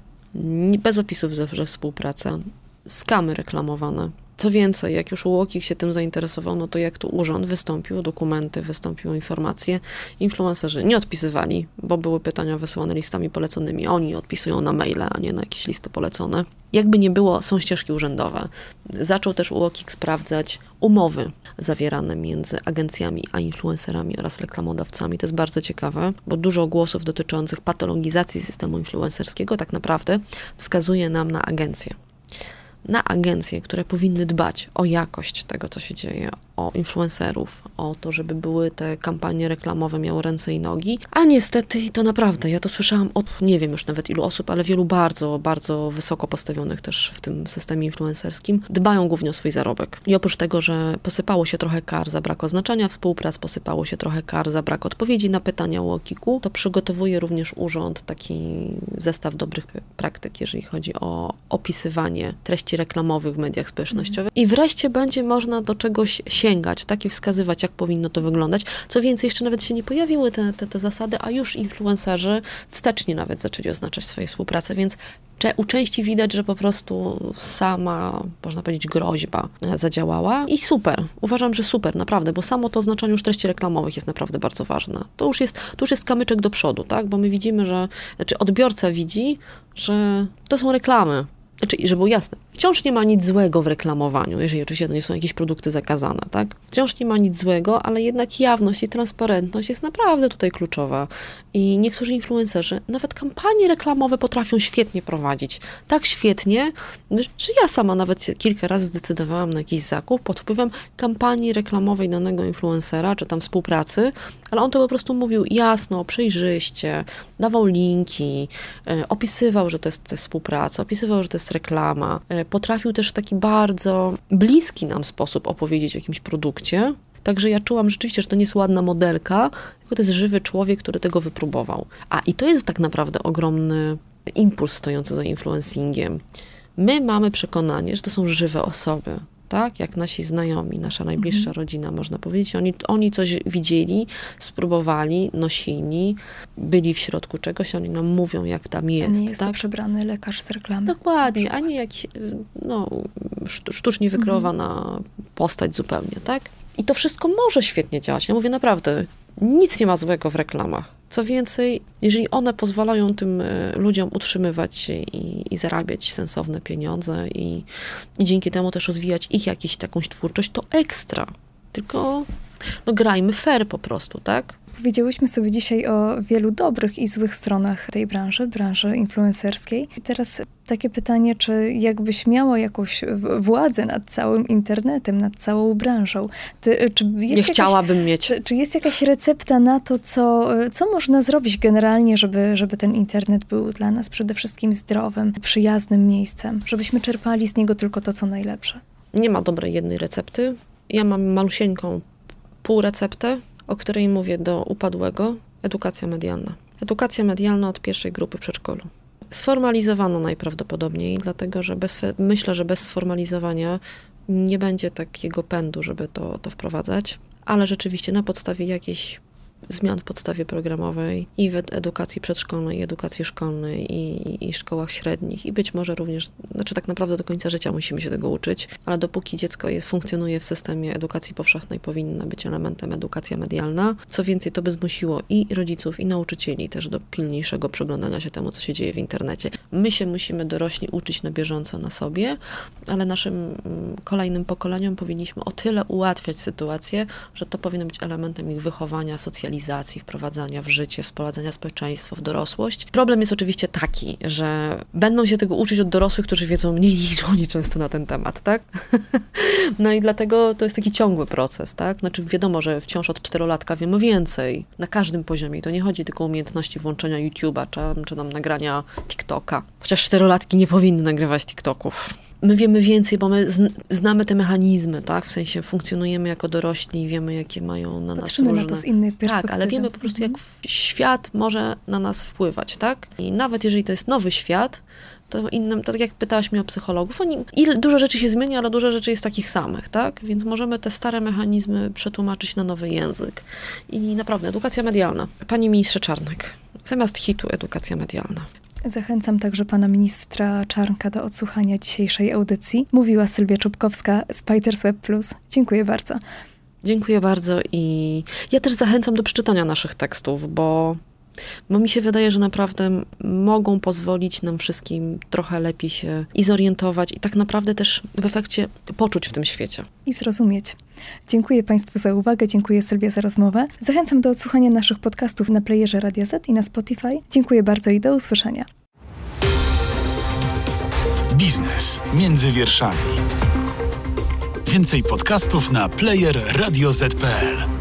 bez opisów, że współpraca, skamy reklamowane. Co więcej, jak już Łokik się tym zainteresował, no to jak tu urząd wystąpił dokumenty, wystąpił informacje, influencerzy nie odpisywali, bo były pytania wysyłane listami poleconymi. Oni odpisują na maile, a nie na jakieś listy polecone. Jakby nie było, są ścieżki urzędowe. Zaczął też Łokik sprawdzać umowy zawierane między agencjami a influencerami oraz reklamodawcami. To jest bardzo ciekawe, bo dużo głosów dotyczących patologizacji systemu influencerskiego tak naprawdę wskazuje nam na agencje na agencje, które powinny dbać o jakość tego, co się dzieje, o influencerów, o to, żeby były te kampanie reklamowe miały ręce i nogi. A niestety, to naprawdę, ja to słyszałam od nie wiem już nawet ilu osób, ale wielu bardzo, bardzo wysoko postawionych też w tym systemie influencerskim, dbają głównie o swój zarobek. I oprócz tego, że posypało się trochę kar za brak oznaczania współprac, posypało się trochę kar za brak odpowiedzi na pytania o Kiku, to przygotowuje również urząd taki zestaw dobrych praktyk, jeżeli chodzi o opisywanie treści reklamowych w mediach społecznościowych. I wreszcie będzie można do czegoś sięgać, tak i wskazywać, jak powinno to wyglądać. Co więcej, jeszcze nawet się nie pojawiły te, te, te zasady, a już influencerzy wstecznie nawet zaczęli oznaczać swoje współprace, więc u części widać, że po prostu sama, można powiedzieć, groźba zadziałała i super. Uważam, że super, naprawdę, bo samo to oznaczanie już treści reklamowych jest naprawdę bardzo ważne. To już jest, to już jest kamyczek do przodu, tak? Bo my widzimy, że, znaczy odbiorca widzi, że to są reklamy. Znaczy, żeby było jasne, wciąż nie ma nic złego w reklamowaniu, jeżeli oczywiście to nie są jakieś produkty zakazane, tak? Wciąż nie ma nic złego, ale jednak jawność i transparentność jest naprawdę tutaj kluczowa. I niektórzy influencerzy nawet kampanie reklamowe potrafią świetnie prowadzić. Tak świetnie, że ja sama nawet kilka razy zdecydowałam na jakiś zakup pod wpływem kampanii reklamowej danego influencera, czy tam współpracy, ale on to po prostu mówił jasno, przejrzyście, dawał linki, e, opisywał, że to jest współpraca, opisywał, że to jest reklama. Potrafił też w taki bardzo bliski nam sposób opowiedzieć o jakimś produkcie. Także ja czułam rzeczywiście, że to nie jest ładna modelka, tylko to jest żywy człowiek, który tego wypróbował. A i to jest tak naprawdę ogromny impuls stojący za influencingiem. My mamy przekonanie, że to są żywe osoby, tak? Jak nasi znajomi, nasza najbliższa rodzina, można powiedzieć. Oni, oni coś widzieli, spróbowali, nosili, byli w środku czegoś, oni nam mówią, jak tam A jest, nie jest tak? to przebrany lekarz z reklamy. Dokładnie, a nie jakiś, no, sztu- sztucznie wykreowana postać zupełnie, tak? I to wszystko może świetnie działać. Ja mówię naprawdę, nic nie ma złego w reklamach. Co więcej, jeżeli one pozwalają tym y, ludziom utrzymywać się i, i zarabiać sensowne pieniądze i, i dzięki temu też rozwijać ich jakąś takąś twórczość, to ekstra. Tylko no, grajmy fair po prostu, tak? Powiedziałyśmy sobie dzisiaj o wielu dobrych i złych stronach tej branży, branży influencerskiej. I teraz takie pytanie, czy jakbyś miała jakąś władzę nad całym internetem, nad całą branżą, ty, czy jest Nie jakaś, chciałabym mieć. Czy, czy jest jakaś recepta na to, co, co można zrobić generalnie, żeby, żeby ten internet był dla nas przede wszystkim zdrowym, przyjaznym miejscem, żebyśmy czerpali z niego tylko to, co najlepsze? Nie ma dobrej jednej recepty. Ja mam malusieńką półreceptę, o której mówię do upadłego. Edukacja medialna. Edukacja medialna od pierwszej grupy przedszkolu. Sformalizowano najprawdopodobniej, dlatego że bez, myślę, że bez sformalizowania nie będzie takiego pędu, żeby to, to wprowadzać, ale rzeczywiście na podstawie jakiejś zmian w podstawie programowej i w ed- edukacji przedszkolnej, i edukacji szkolnej, i, i szkołach średnich, i być może również, znaczy tak naprawdę do końca życia musimy się tego uczyć, ale dopóki dziecko jest, funkcjonuje w systemie edukacji powszechnej, powinna być elementem edukacja medialna. Co więcej, to by zmusiło i rodziców, i nauczycieli też do pilniejszego przyglądania się temu, co się dzieje w internecie. My się musimy dorośli uczyć na bieżąco na sobie, ale naszym mm, kolejnym pokoleniom powinniśmy o tyle ułatwiać sytuację, że to powinno być elementem ich wychowania, wprowadzania w życie, wprowadzania społeczeństwa w dorosłość. Problem jest oczywiście taki, że będą się tego uczyć od dorosłych, którzy wiedzą mniej niż oni często na ten temat, tak? no i dlatego to jest taki ciągły proces, tak? Znaczy wiadomo, że wciąż od czterolatka wiemy więcej, na każdym poziomie. I to nie chodzi tylko o umiejętności włączenia YouTube'a, czy, czy tam nagrania TikToka. Chociaż czterolatki nie powinny nagrywać TikToków my wiemy więcej, bo my znamy te mechanizmy, tak? W sensie funkcjonujemy jako dorośli i wiemy, jakie mają na Patrzymy nas różne... na to z innej perspektywy. Tak, ale wiemy po prostu, jak świat może na nas wpływać, tak? I nawet jeżeli to jest nowy świat, to innym, tak jak pytałaś mnie o psychologów, oni, ile, dużo rzeczy się zmienia, ale dużo rzeczy jest takich samych, tak? Więc możemy te stare mechanizmy przetłumaczyć na nowy język. I naprawdę, edukacja medialna. Panie ministrze Czarnek, zamiast hitu edukacja medialna. Zachęcam także pana ministra Czarnka do odsłuchania dzisiejszej audycji. Mówiła Sylwia Czubkowska z Piters Web Plus. Dziękuję bardzo. Dziękuję bardzo i ja też zachęcam do przeczytania naszych tekstów, bo bo mi się wydaje, że naprawdę mogą pozwolić nam wszystkim trochę lepiej się i zorientować i tak naprawdę też w efekcie poczuć w tym świecie. I zrozumieć. Dziękuję Państwu za uwagę, dziękuję Sylwia za rozmowę. Zachęcam do odsłuchania naszych podcastów na playerze Radia Z i na Spotify. Dziękuję bardzo i do usłyszenia. Biznes między wierszami. Więcej podcastów na player radioz.pl.